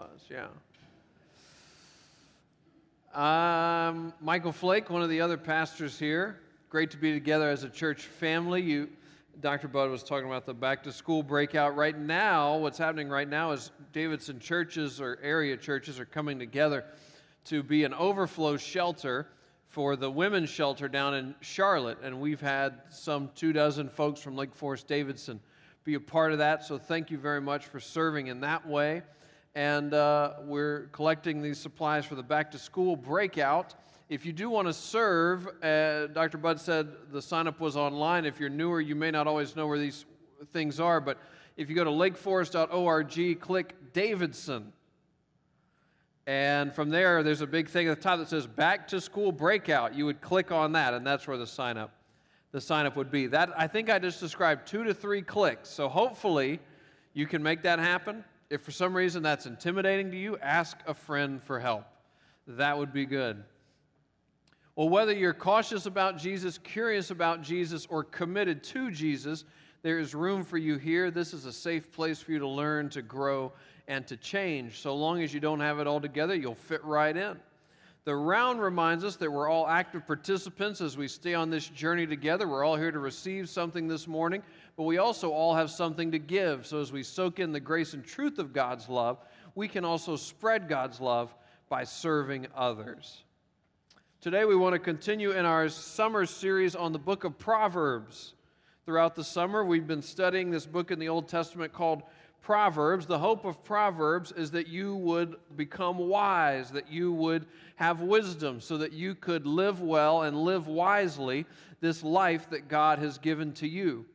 was, yeah. Um, Michael Flake, one of the other pastors here. Great to be together as a church family. You, Dr. Bud was talking about the back to school breakout. Right now, what's happening right now is Davidson churches or area churches are coming together to be an overflow shelter for the women's shelter down in Charlotte. And we've had some two dozen folks from Lake Forest Davidson be a part of that. So thank you very much for serving in that way and uh, we're collecting these supplies for the back to school breakout. If you do want to serve, uh, Dr. Bud said the sign up was online. If you're newer, you may not always know where these things are, but if you go to lakeforest.org, click Davidson. And from there, there's a big thing at the top that says Back to School Breakout. You would click on that, and that's where the sign up, the sign up would be. That I think I just described two to three clicks. So hopefully, you can make that happen. If for some reason that's intimidating to you, ask a friend for help. That would be good. Well, whether you're cautious about Jesus, curious about Jesus, or committed to Jesus, there is room for you here. This is a safe place for you to learn, to grow, and to change. So long as you don't have it all together, you'll fit right in. The round reminds us that we're all active participants as we stay on this journey together. We're all here to receive something this morning but we also all have something to give. So as we soak in the grace and truth of God's love, we can also spread God's love by serving others. Today, we want to continue in our summer series on the book of Proverbs. Throughout the summer, we've been studying this book in the Old Testament called Proverbs. The hope of Proverbs is that you would become wise, that you would have wisdom, so that you could live well and live wisely this life that God has given to you.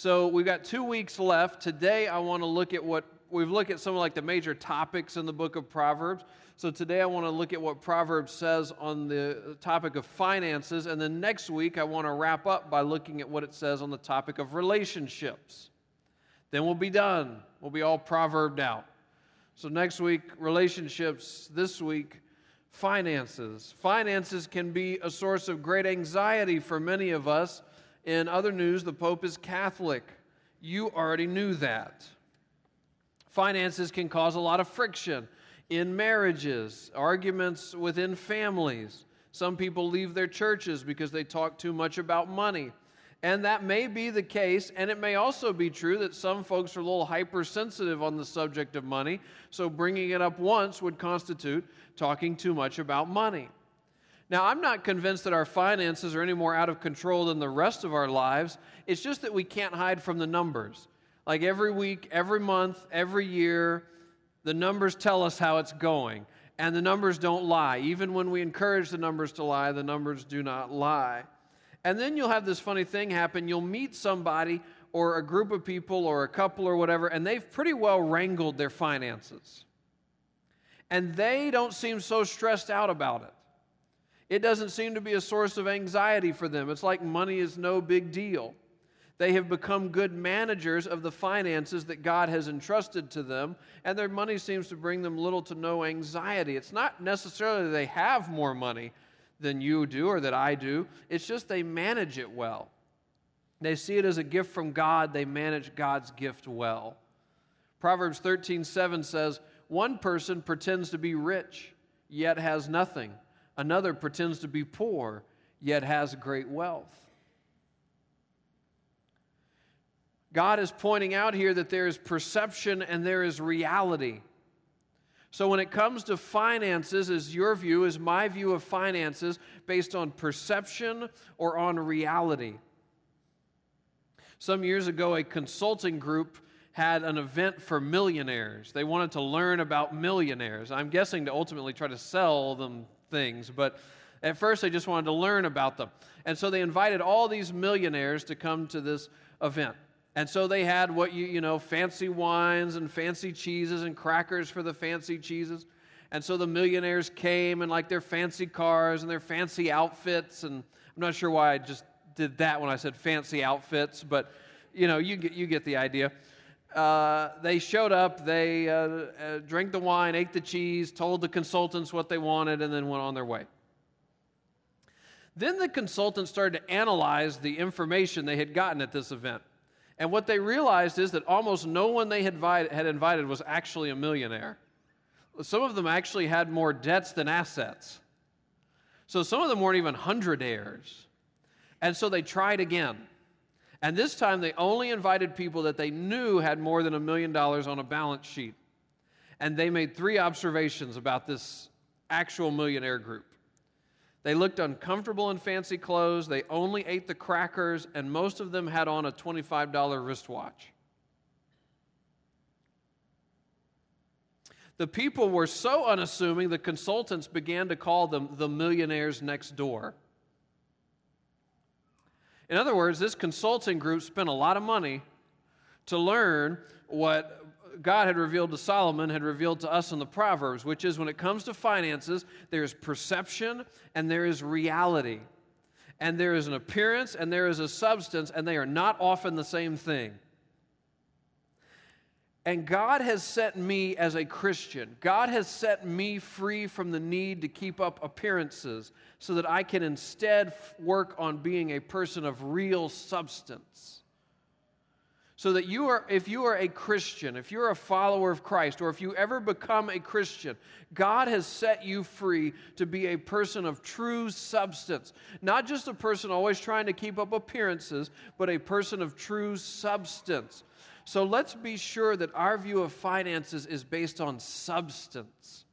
So we've got two weeks left. Today I want to look at what we've looked at some of like the major topics in the book of Proverbs. So today I want to look at what Proverbs says on the topic of finances, and then next week I want to wrap up by looking at what it says on the topic of relationships. Then we'll be done. We'll be all proverbed out. So next week relationships, this week finances. Finances can be a source of great anxiety for many of us in other news, the Pope is Catholic. You already knew that. Finances can cause a lot of friction in marriages, arguments within families. Some people leave their churches because they talk too much about money. And that may be the case, and it may also be true that some folks are a little hypersensitive on the subject of money, so bringing it up once would constitute talking too much about money. Now, I'm not convinced that our finances are any more out of control than the rest of our lives. It's just that we can't hide from the numbers. Like every week, every month, every year, the numbers tell us how it's going. And the numbers don't lie. Even when we encourage the numbers to lie, the numbers do not lie. And then you'll have this funny thing happen. You'll meet somebody or a group of people or a couple or whatever, and they've pretty well wrangled their finances. And they don't seem so stressed out about it. It doesn't seem to be a source of anxiety for them. It's like money is no big deal. They have become good managers of the finances that God has entrusted to them, and their money seems to bring them little to no anxiety. It's not necessarily that they have more money than you do or that I do, it's just they manage it well. They see it as a gift from God, they manage God's gift well. Proverbs 13 7 says, One person pretends to be rich, yet has nothing Another pretends to be poor, yet has great wealth. God is pointing out here that there is perception and there is reality. So, when it comes to finances, is your view, is my view of finances based on perception or on reality? Some years ago, a consulting group had an event for millionaires. They wanted to learn about millionaires. I'm guessing to ultimately try to sell them things, but at first they just wanted to learn about them. And so they invited all these millionaires to come to this event. And so they had what you, you know, fancy wines and fancy cheeses and crackers for the fancy cheeses. And so the millionaires came in like their fancy cars and their fancy outfits. And I'm not sure why I just did that when I said fancy outfits, but you know, you get, you get the idea uh, they showed up, they uh, uh, drank the wine, ate the cheese, told the consultants what they wanted, and then went on their way. Then the consultants started to analyze the information they had gotten at this event. And what they realized is that almost no one they had had invited was actually a millionaire. some of them actually had more debts than assets. So some of them weren't even hundredaires. And so they tried again. And this time they only invited people that they knew had more than a million dollars on a balance sheet. And they made three observations about this actual millionaire group. They looked uncomfortable in fancy clothes, they only ate the crackers, and most of them had on a $25 wristwatch. The people were so unassuming, the consultants began to call them the millionaires next door. In other words, this consulting group spent a lot of money to learn what God had revealed to Solomon, had revealed to us in the Proverbs, which is when it comes to finances, there is perception and there is reality. And there is an appearance and there is a substance, and they are not often the same thing. And God has set me as a Christian, God has set me free from the need to keep up appearances so that I can instead work on being a person of real substance. So that you are, if you are a Christian, if you're a follower of Christ, or if you ever become a Christian, God has set you free to be a person of true substance. Not just a person always trying to keep up appearances, but a person of true substance. So let's be sure that our view of finances is based on substance.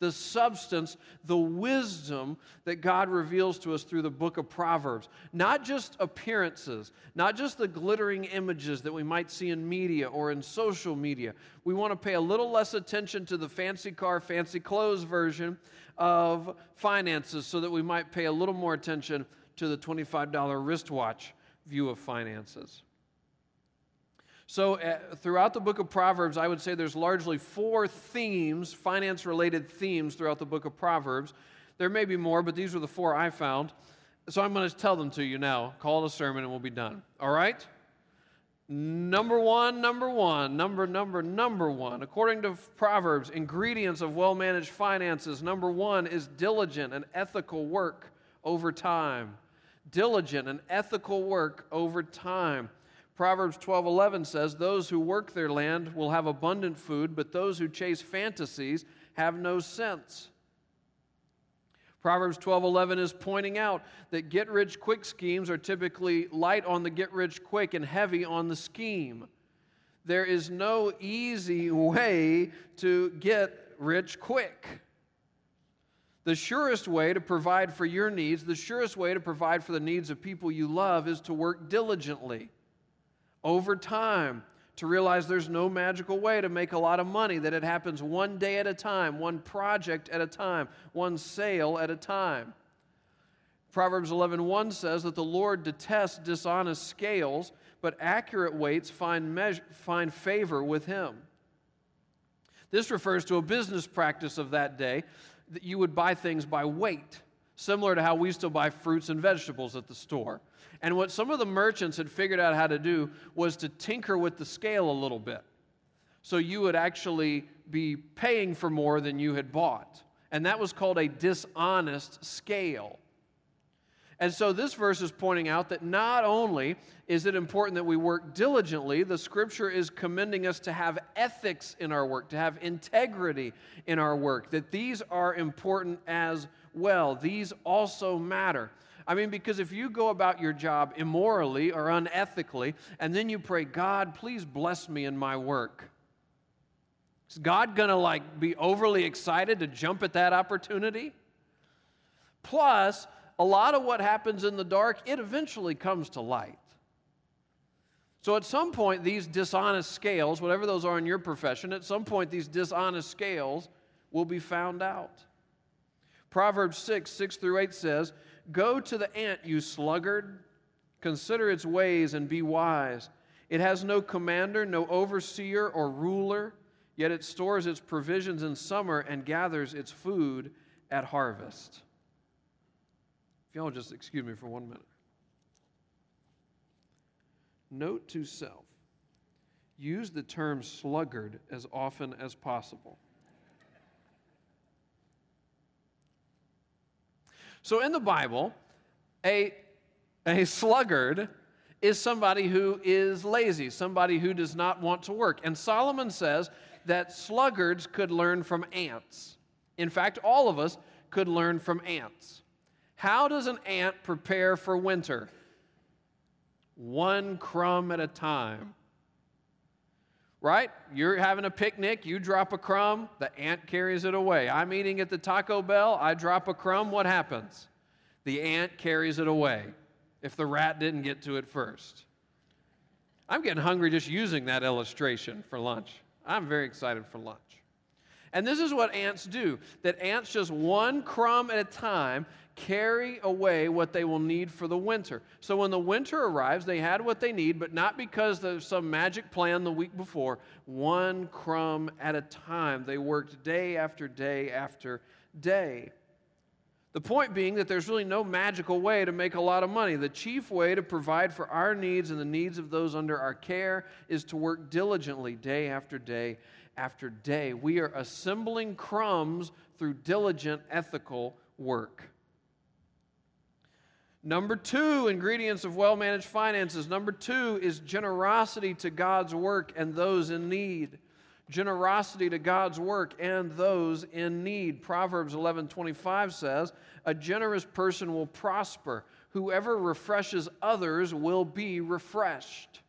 The substance, the wisdom that God reveals to us through the book of Proverbs. Not just appearances, not just the glittering images that we might see in media or in social media. We want to pay a little less attention to the fancy car, fancy clothes version of finances so that we might pay a little more attention to the $25 wristwatch view of finances. So, uh, throughout the book of Proverbs, I would say there's largely four themes, finance related themes throughout the book of Proverbs. There may be more, but these were the four I found. So, I'm going to tell them to you now. Call it a sermon and we'll be done. All right? Number one, number one, number, number, number one. According to Proverbs, ingredients of well managed finances, number one is diligent and ethical work over time. Diligent and ethical work over time. Proverbs 12:11 says, "Those who work their land will have abundant food, but those who chase fantasies have no sense." Proverbs 12:11 is pointing out that get-rich-quick schemes are typically light on the get-rich-quick and heavy on the scheme. There is no easy way to get rich quick. The surest way to provide for your needs, the surest way to provide for the needs of people you love is to work diligently over time to realize there's no magical way to make a lot of money, that it happens one day at a time, one project at a time, one sale at a time. Proverbs 11:1 says that the Lord detests dishonest scales, but accurate weights find, measure, find favor with him. This refers to a business practice of that day that you would buy things by weight, similar to how we still buy fruits and vegetables at the store. And what some of the merchants had figured out how to do was to tinker with the scale a little bit. So you would actually be paying for more than you had bought. And that was called a dishonest scale. And so this verse is pointing out that not only is it important that we work diligently, the scripture is commending us to have ethics in our work, to have integrity in our work, that these are important as well. These also matter. I mean, because if you go about your job immorally or unethically, and then you pray, God, please bless me in my work, is God gonna like be overly excited to jump at that opportunity? Plus, a lot of what happens in the dark, it eventually comes to light. So at some point, these dishonest scales, whatever those are in your profession, at some point, these dishonest scales will be found out. Proverbs 6, 6 through 8 says, Go to the ant, you sluggard. Consider its ways and be wise. It has no commander, no overseer or ruler, yet it stores its provisions in summer and gathers its food at harvest. If y'all just excuse me for one minute. Note to self use the term sluggard as often as possible. So in the Bible, a, a sluggard is somebody who is lazy, somebody who does not want to work. And Solomon says that sluggards could learn from ants. In fact, all of us could learn from ants. How does an ant prepare for winter? One crumb at a time. Right? You're having a picnic, you drop a crumb, the ant carries it away. I'm eating at the Taco Bell, I drop a crumb, what happens? The ant carries it away if the rat didn't get to it first. I'm getting hungry just using that illustration for lunch. I'm very excited for lunch. And this is what ants do that ants just one crumb at a time carry away what they will need for the winter. So when the winter arrives, they had what they need, but not because there's some magic plan the week before. One crumb at a time. They worked day after day after day. The point being that there's really no magical way to make a lot of money. The chief way to provide for our needs and the needs of those under our care is to work diligently day after day after day. We are assembling crumbs through diligent ethical work. Number two, ingredients of well managed finances. Number two is generosity to God's work and those in need. Generosity to God's work and those in need. Proverbs 11 25 says, A generous person will prosper. Whoever refreshes others will be refreshed.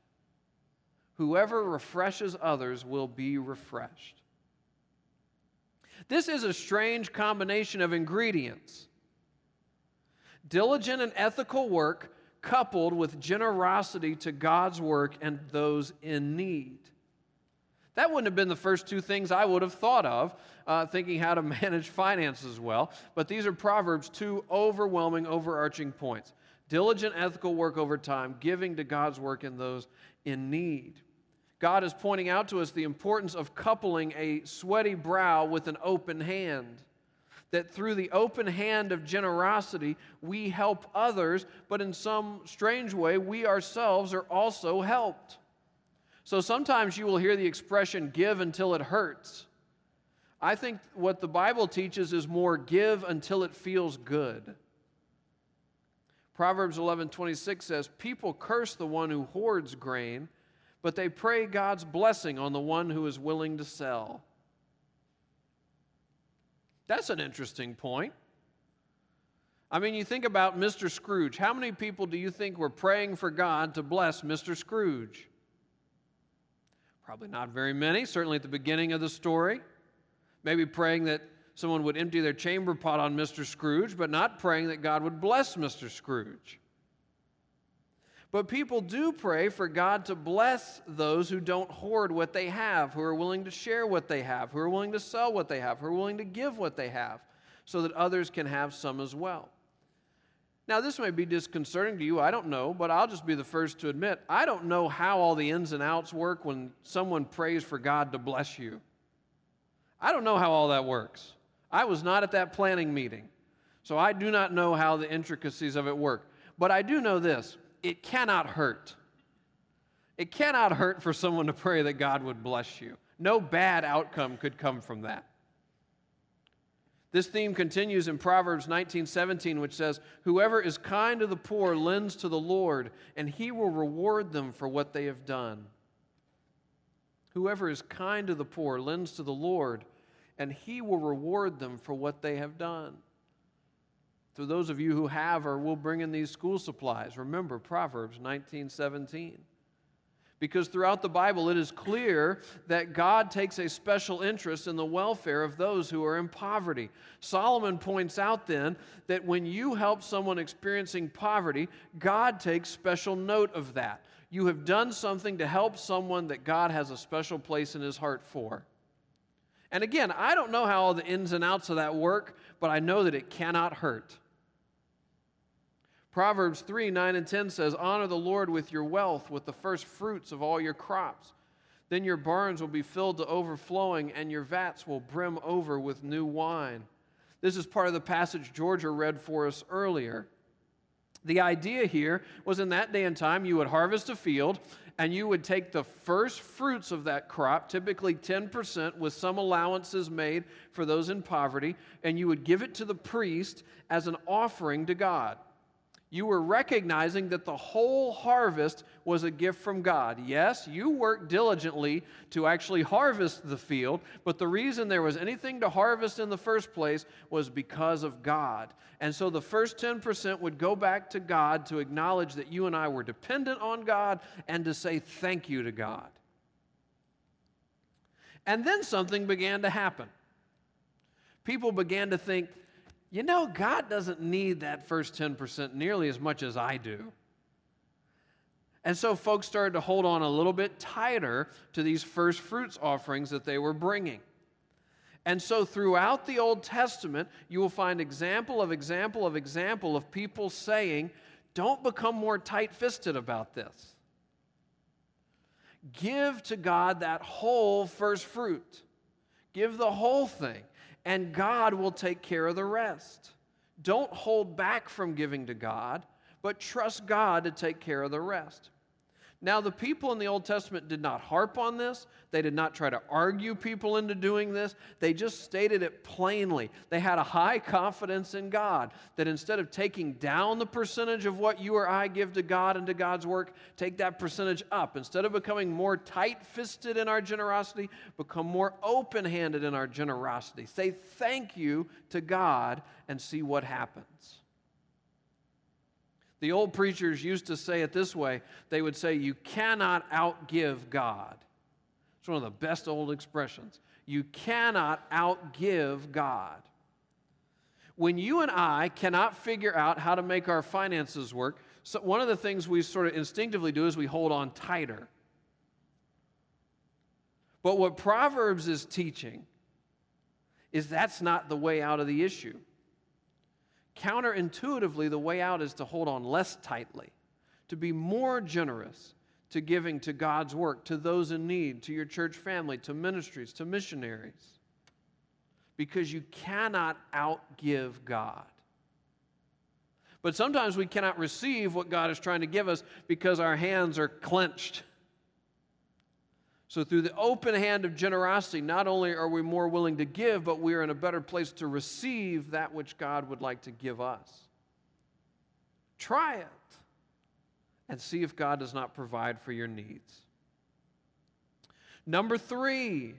Whoever refreshes others will be refreshed. This is a strange combination of ingredients diligent and ethical work coupled with generosity to God's work and those in need. That wouldn't have been the first two things I would have thought of, uh, thinking how to manage finances well. But these are Proverbs' two overwhelming, overarching points diligent, ethical work over time, giving to God's work and those in need. God is pointing out to us the importance of coupling a sweaty brow with an open hand that through the open hand of generosity, we help others, but in some strange way, we ourselves are also helped. So sometimes you will hear the expression, give until it hurts. I think what the Bible teaches is more give until it feels good. Proverbs 11:26 says, "People curse the one who hoards grain, but they pray God's blessing on the one who is willing to sell." That's an interesting point. I mean, you think about Mr. Scrooge. How many people do you think were praying for God to bless Mr. Scrooge? Probably not very many, certainly at the beginning of the story. Maybe praying that someone would empty their chamber pot on Mr. Scrooge, but not praying that God would bless Mr. Scrooge. But people do pray for God to bless those who don't hoard what they have, who are willing to share what they have, who are willing to sell what they have, who are willing to give what they have, so that others can have some as well. Now, this may be disconcerting to you, I don't know, but I'll just be the first to admit I don't know how all the ins and outs work when someone prays for God to bless you. I don't know how all that works. I was not at that planning meeting, so I do not know how the intricacies of it work. But I do know this it cannot hurt. It cannot hurt for someone to pray that God would bless you. No bad outcome could come from that. This theme continues in Proverbs 19:17 which says, "Whoever is kind to the poor lends to the Lord, and he will reward them for what they have done." Whoever is kind to the poor lends to the Lord, and he will reward them for what they have done. To those of you who have or will bring in these school supplies, remember Proverbs 19:17. Because throughout the Bible, it is clear that God takes a special interest in the welfare of those who are in poverty. Solomon points out then that when you help someone experiencing poverty, God takes special note of that. You have done something to help someone that God has a special place in his heart for. And again, I don't know how all the ins and outs of that work, but I know that it cannot hurt. Proverbs 3 9 and 10 says, Honor the Lord with your wealth, with the first fruits of all your crops. Then your barns will be filled to overflowing, and your vats will brim over with new wine. This is part of the passage Georgia read for us earlier. The idea here was in that day and time, you would harvest a field and you would take the first fruits of that crop, typically 10% with some allowances made for those in poverty, and you would give it to the priest as an offering to God. You were recognizing that the whole harvest was a gift from God. Yes, you worked diligently to actually harvest the field, but the reason there was anything to harvest in the first place was because of God. And so the first 10% would go back to God to acknowledge that you and I were dependent on God and to say thank you to God. And then something began to happen. People began to think, you know, God doesn't need that first 10% nearly as much as I do. And so folks started to hold on a little bit tighter to these first fruits offerings that they were bringing. And so throughout the Old Testament, you will find example of example of example of people saying, don't become more tight fisted about this. Give to God that whole first fruit. Give the whole thing and God will take care of the rest. Don't hold back from giving to God, but trust God to take care of the rest. Now, the people in the Old Testament did not harp on this. They did not try to argue people into doing this. They just stated it plainly. They had a high confidence in God that instead of taking down the percentage of what you or I give to God and to God's work, take that percentage up. Instead of becoming more tight fisted in our generosity, become more open handed in our generosity. Say thank you to God and see what happens. The old preachers used to say it this way they would say, You cannot outgive God. It's one of the best old expressions. You cannot outgive God. When you and I cannot figure out how to make our finances work, so one of the things we sort of instinctively do is we hold on tighter. But what Proverbs is teaching is that's not the way out of the issue. Counterintuitively, the way out is to hold on less tightly, to be more generous to giving to God's work, to those in need, to your church family, to ministries, to missionaries. Because you cannot outgive God. But sometimes we cannot receive what God is trying to give us because our hands are clenched so, through the open hand of generosity, not only are we more willing to give, but we are in a better place to receive that which God would like to give us. Try it and see if God does not provide for your needs. Number three,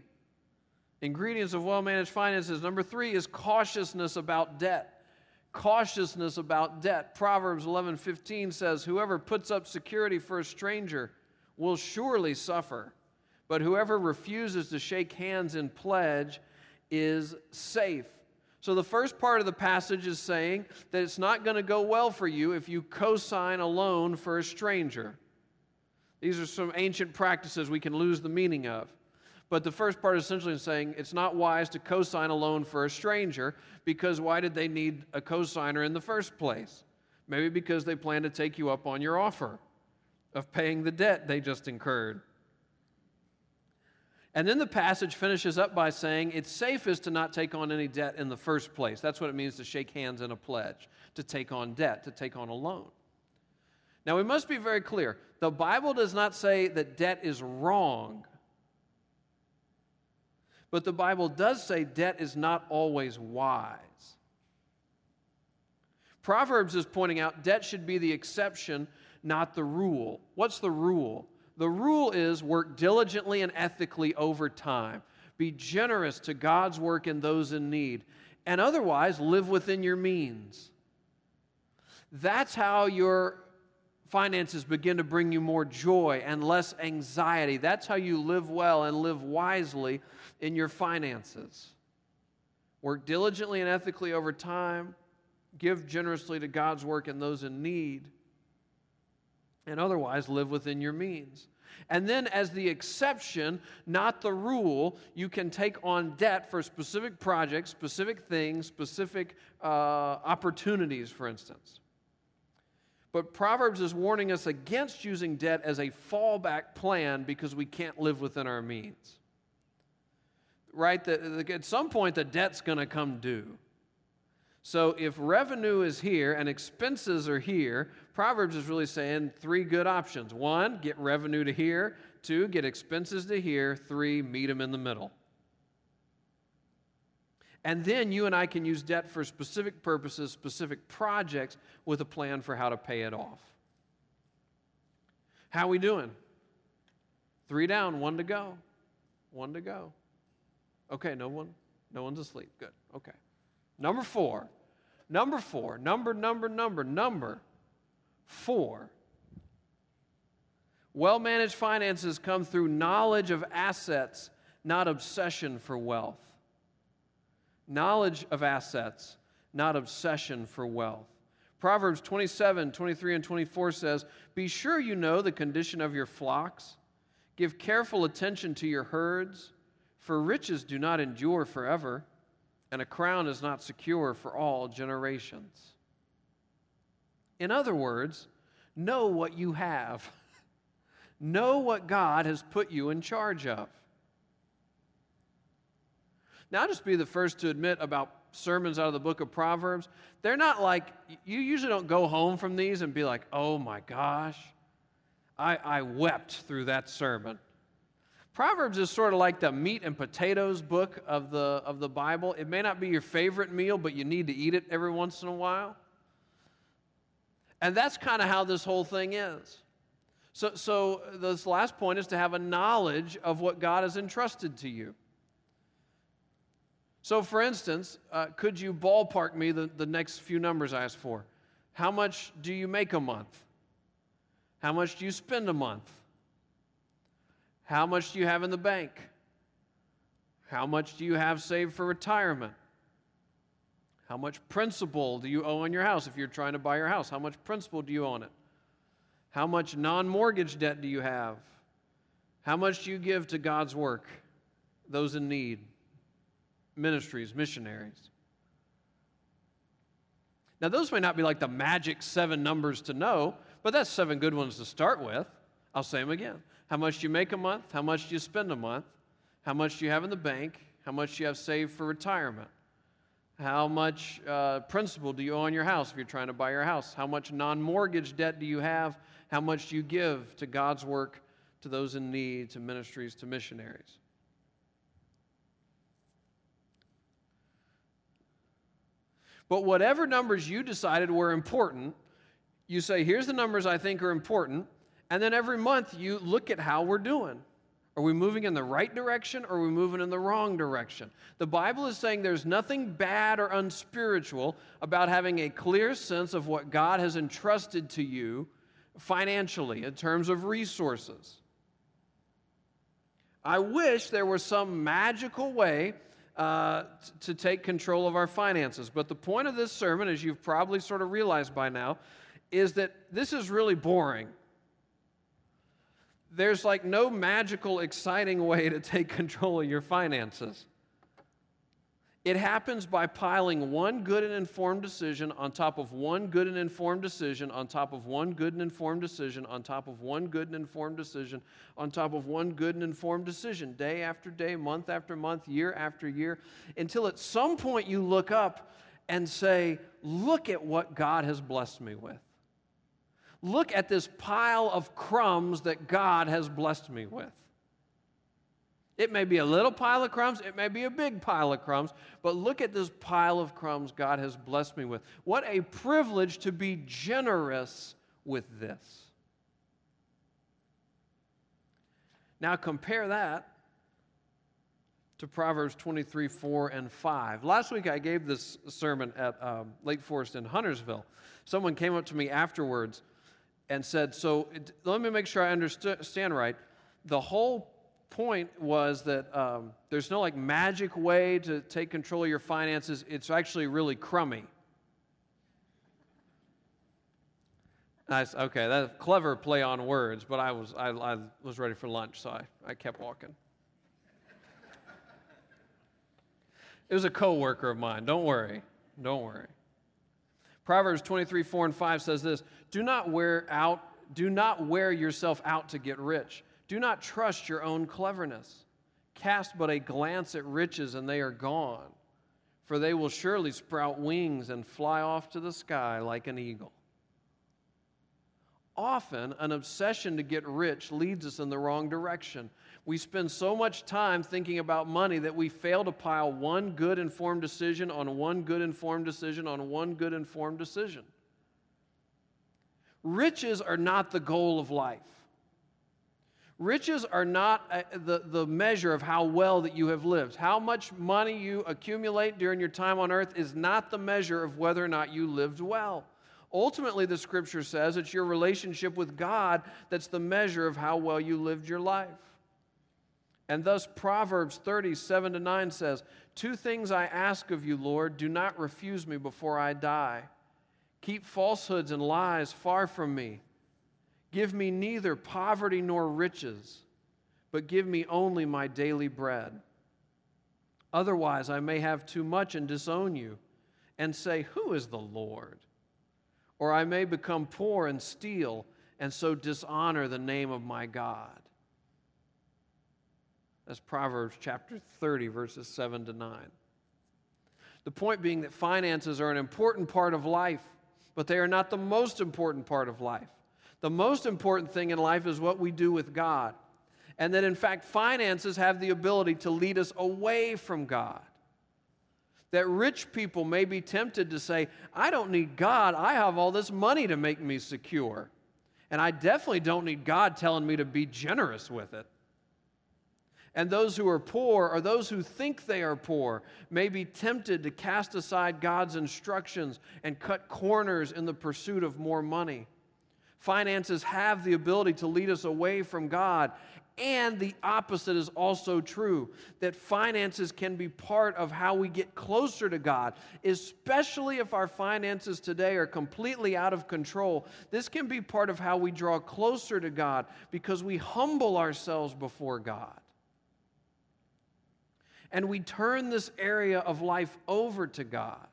ingredients of well managed finances. Number three is cautiousness about debt. Cautiousness about debt. Proverbs 11 15 says, Whoever puts up security for a stranger will surely suffer but whoever refuses to shake hands in pledge is safe. So, the first part of the passage is saying that it's not going to go well for you if you co sign a loan for a stranger. These are some ancient practices we can lose the meaning of. But the first part is essentially saying it's not wise to co sign a loan for a stranger because why did they need a co signer in the first place? Maybe because they plan to take you up on your offer of paying the debt they just incurred. And then the passage finishes up by saying it's safest to not take on any debt in the first place. That's what it means to shake hands in a pledge, to take on debt, to take on a loan. Now, we must be very clear the Bible does not say that debt is wrong, but the Bible does say debt is not always wise. Proverbs is pointing out debt should be the exception, not the rule. What's the rule? The rule is work diligently and ethically over time. Be generous to God's work and those in need. And otherwise, live within your means. That's how your finances begin to bring you more joy and less anxiety. That's how you live well and live wisely in your finances. Work diligently and ethically over time. Give generously to God's work and those in need and otherwise live within your means. And then, as the exception, not the rule, you can take on debt for specific projects, specific things, specific uh, opportunities, for instance. But Proverbs is warning us against using debt as a fallback plan because we can't live within our means. Right? The, the, at some point, the debt's going to come due. So if revenue is here and expenses are here, Proverbs is really saying three good options. One, get revenue to here. Two, get expenses to here. Three, meet them in the middle. And then you and I can use debt for specific purposes, specific projects, with a plan for how to pay it off. How are we doing? Three down, one to go. One to go. Okay, no one, no one's asleep. Good. Okay. Number four. Number four. Number, number, number, number four. Well managed finances come through knowledge of assets, not obsession for wealth. Knowledge of assets, not obsession for wealth. Proverbs 27, 23, and 24 says, Be sure you know the condition of your flocks, give careful attention to your herds, for riches do not endure forever, and a crown is not secure for all generations. In other words, know what you have. Know what God has put you in charge of. Now, I'll just be the first to admit about sermons out of the book of Proverbs. They're not like, you usually don't go home from these and be like, oh my gosh, I, I wept through that sermon. Proverbs is sort of like the meat and potatoes book of the, of the Bible. It may not be your favorite meal, but you need to eat it every once in a while. And that's kind of how this whole thing is. So, so this last point is to have a knowledge of what God has entrusted to you. So, for instance, uh, could you ballpark me the, the next few numbers I asked for? How much do you make a month? How much do you spend a month? How much do you have in the bank? How much do you have saved for retirement? How much principal do you owe on your house if you're trying to buy your house? How much principal do you own it? How much non mortgage debt do you have? How much do you give to God's work, those in need, ministries, missionaries? Now, those may not be like the magic seven numbers to know, but that's seven good ones to start with. I'll say them again. How much do you make a month? How much do you spend a month? How much do you have in the bank? How much do you have saved for retirement? How much uh, principal do you owe on your house if you're trying to buy your house? How much non mortgage debt do you have? How much do you give to God's work, to those in need, to ministries, to missionaries? But whatever numbers you decided were important, you say, here's the numbers I think are important. And then every month you look at how we're doing. Are we moving in the right direction or are we moving in the wrong direction? The Bible is saying there's nothing bad or unspiritual about having a clear sense of what God has entrusted to you financially, in terms of resources. I wish there was some magical way uh, to take control of our finances. But the point of this sermon, as you've probably sort of realized by now, is that this is really boring. There's like no magical, exciting way to take control of your finances. It happens by piling one good and informed decision on top of one good and informed decision on top of one good and informed decision on top of one good and informed decision on top of one good and informed decision, day after day, month after month, year after year, until at some point you look up and say, Look at what God has blessed me with. Look at this pile of crumbs that God has blessed me with. It may be a little pile of crumbs, it may be a big pile of crumbs, but look at this pile of crumbs God has blessed me with. What a privilege to be generous with this. Now compare that to Proverbs 23, 4, and 5. Last week I gave this sermon at um, Lake Forest in Huntersville. Someone came up to me afterwards and said, So let me make sure I understand right. The whole point was that um, there's no like magic way to take control of your finances. It's actually really crummy. Nice. Okay, that's clever play on words, but I was I, I was ready for lunch, so I, I kept walking. it was a coworker of mine. Don't worry. Don't worry. Proverbs 23, 4 and 5 says this Do not wear out, do not wear yourself out to get rich. Do not trust your own cleverness. Cast but a glance at riches, and they are gone, for they will surely sprout wings and fly off to the sky like an eagle. often an obsession to get rich leads us in the wrong direction. We spend so much time thinking about money that we fail to pile one good informed decision on one good informed decision on one good informed decision. Riches are not the goal of life. Riches are not uh, the, the measure of how well that you have lived. How much money you accumulate during your time on earth is not the measure of whether or not you lived well. Ultimately, the scripture says it's your relationship with God that's the measure of how well you lived your life. And thus, Proverbs 37 to 9 says, Two things I ask of you, Lord, do not refuse me before I die. Keep falsehoods and lies far from me. Give me neither poverty nor riches, but give me only my daily bread. Otherwise, I may have too much and disown you and say, Who is the Lord? Or I may become poor and steal and so dishonor the name of my God. That's Proverbs chapter 30, verses 7 to 9. The point being that finances are an important part of life, but they are not the most important part of life. The most important thing in life is what we do with God. And that in fact, finances have the ability to lead us away from God. That rich people may be tempted to say, I don't need God, I have all this money to make me secure. And I definitely don't need God telling me to be generous with it. And those who are poor, or those who think they are poor, may be tempted to cast aside God's instructions and cut corners in the pursuit of more money. Finances have the ability to lead us away from God. And the opposite is also true that finances can be part of how we get closer to God, especially if our finances today are completely out of control. This can be part of how we draw closer to God because we humble ourselves before God and we turn this area of life over to God.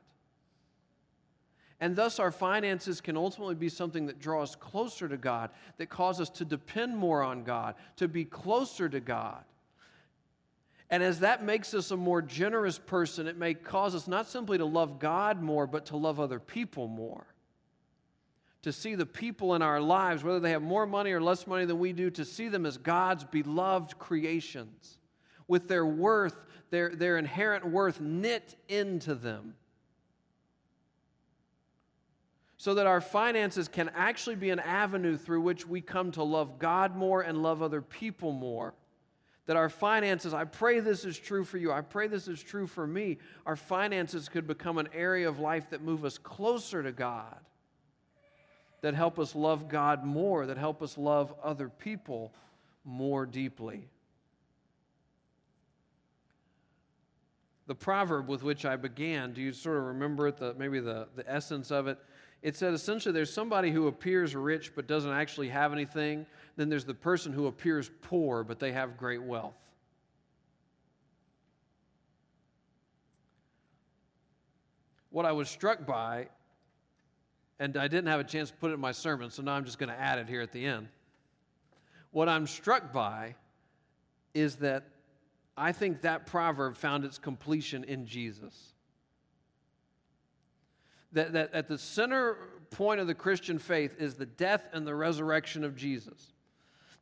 And thus, our finances can ultimately be something that draws closer to God, that causes us to depend more on God, to be closer to God. And as that makes us a more generous person, it may cause us not simply to love God more, but to love other people more. To see the people in our lives, whether they have more money or less money than we do, to see them as God's beloved creations with their worth their, their inherent worth knit into them. So that our finances can actually be an avenue through which we come to love God more and love other people more. That our finances, I pray this is true for you, I pray this is true for me. Our finances could become an area of life that move us closer to God, that help us love God more, that help us love other people more deeply. The proverb with which I began, do you sort of remember it, the, maybe the, the essence of it? It said essentially there's somebody who appears rich but doesn't actually have anything. Then there's the person who appears poor but they have great wealth. What I was struck by, and I didn't have a chance to put it in my sermon, so now I'm just going to add it here at the end. What I'm struck by is that I think that proverb found its completion in Jesus. That, that at the center point of the Christian faith is the death and the resurrection of Jesus.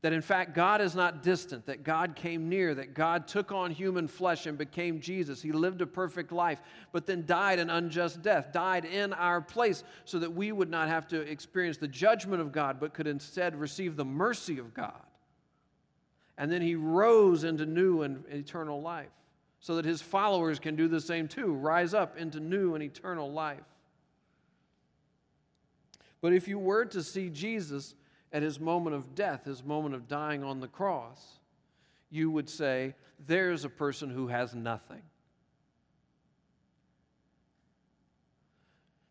That in fact, God is not distant, that God came near, that God took on human flesh and became Jesus. He lived a perfect life, but then died an unjust death, died in our place so that we would not have to experience the judgment of God, but could instead receive the mercy of God. And then he rose into new and eternal life so that his followers can do the same too rise up into new and eternal life. But if you were to see Jesus at his moment of death, his moment of dying on the cross, you would say, There's a person who has nothing.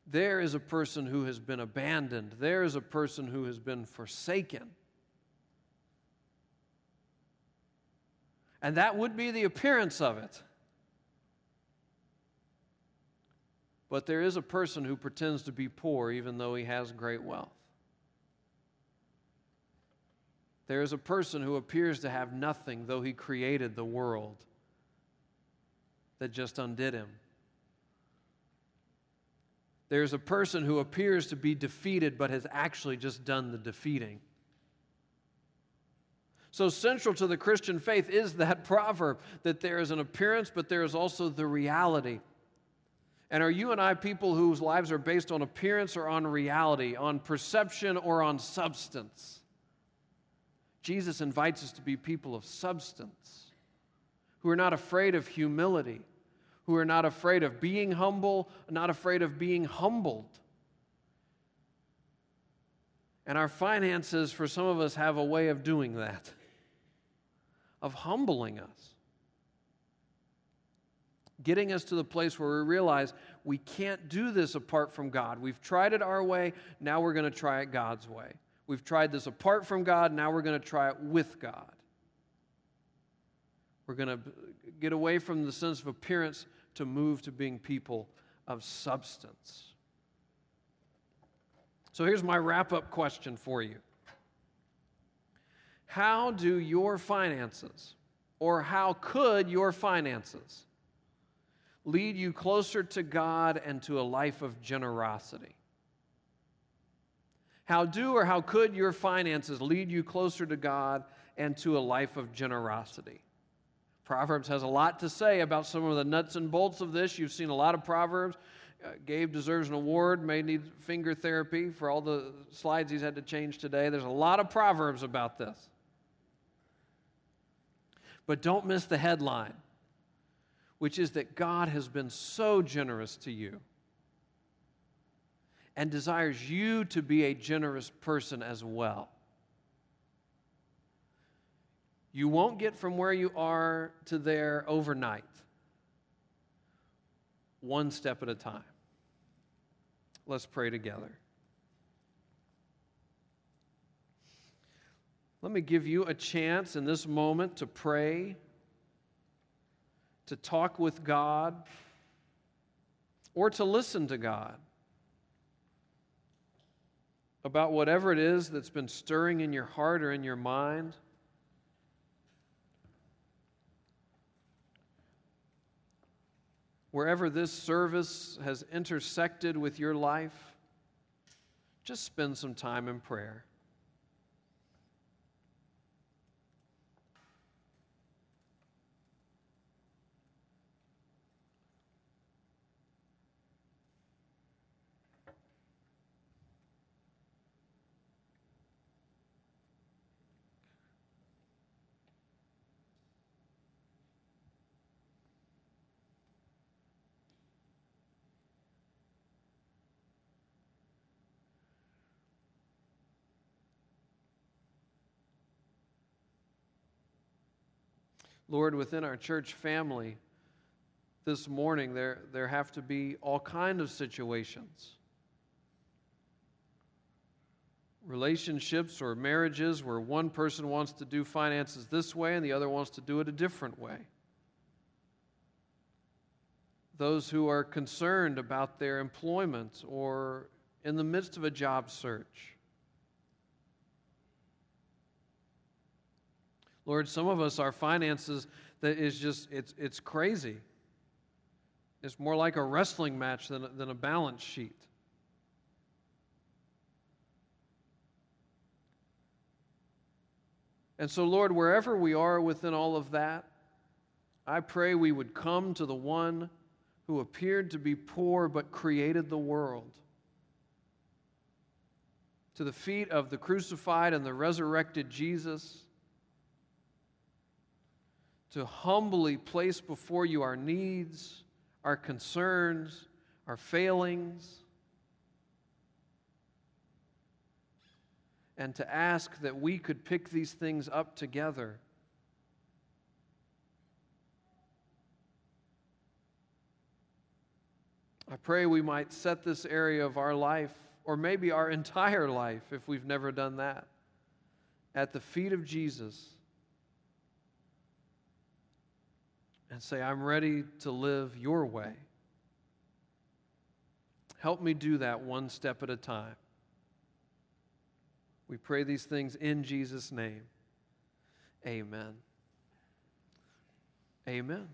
There is a person who has been abandoned. There is a person who has been forsaken. And that would be the appearance of it. But there is a person who pretends to be poor even though he has great wealth. There is a person who appears to have nothing though he created the world that just undid him. There's a person who appears to be defeated but has actually just done the defeating. So, central to the Christian faith is that proverb that there is an appearance, but there is also the reality. And are you and I people whose lives are based on appearance or on reality, on perception or on substance? Jesus invites us to be people of substance, who are not afraid of humility, who are not afraid of being humble, not afraid of being humbled. And our finances, for some of us, have a way of doing that of humbling us, getting us to the place where we realize we can't do this apart from God. We've tried it our way, now we're going to try it God's way. We've tried this apart from God, now we're going to try it with God. We're going to get away from the sense of appearance to move to being people of substance. So here's my wrap up question for you. How do your finances, or how could your finances, lead you closer to God and to a life of generosity? How do or how could your finances lead you closer to God and to a life of generosity? Proverbs has a lot to say about some of the nuts and bolts of this. You've seen a lot of Proverbs. Uh, Gabe deserves an award, may need finger therapy for all the slides he's had to change today. There's a lot of Proverbs about this. But don't miss the headline, which is that God has been so generous to you and desires you to be a generous person as well. You won't get from where you are to there overnight, one step at a time. Let's pray together. Let me give you a chance in this moment to pray, to talk with God, or to listen to God about whatever it is that's been stirring in your heart or in your mind. Wherever this service has intersected with your life, just spend some time in prayer. Lord, within our church family this morning, there, there have to be all kind of situations. Relationships or marriages where one person wants to do finances this way and the other wants to do it a different way. Those who are concerned about their employment or in the midst of a job search Lord, some of us, our finances, that is just, it's, it's crazy. It's more like a wrestling match than, than a balance sheet. And so, Lord, wherever we are within all of that, I pray we would come to the one who appeared to be poor but created the world. To the feet of the crucified and the resurrected Jesus to humbly place before you our needs, our concerns, our failings, and to ask that we could pick these things up together. I pray we might set this area of our life, or maybe our entire life, if we've never done that, at the feet of Jesus and say, I'm ready to live your way. Help me do that one step at a time. We pray these things in Jesus' name. Amen. Amen.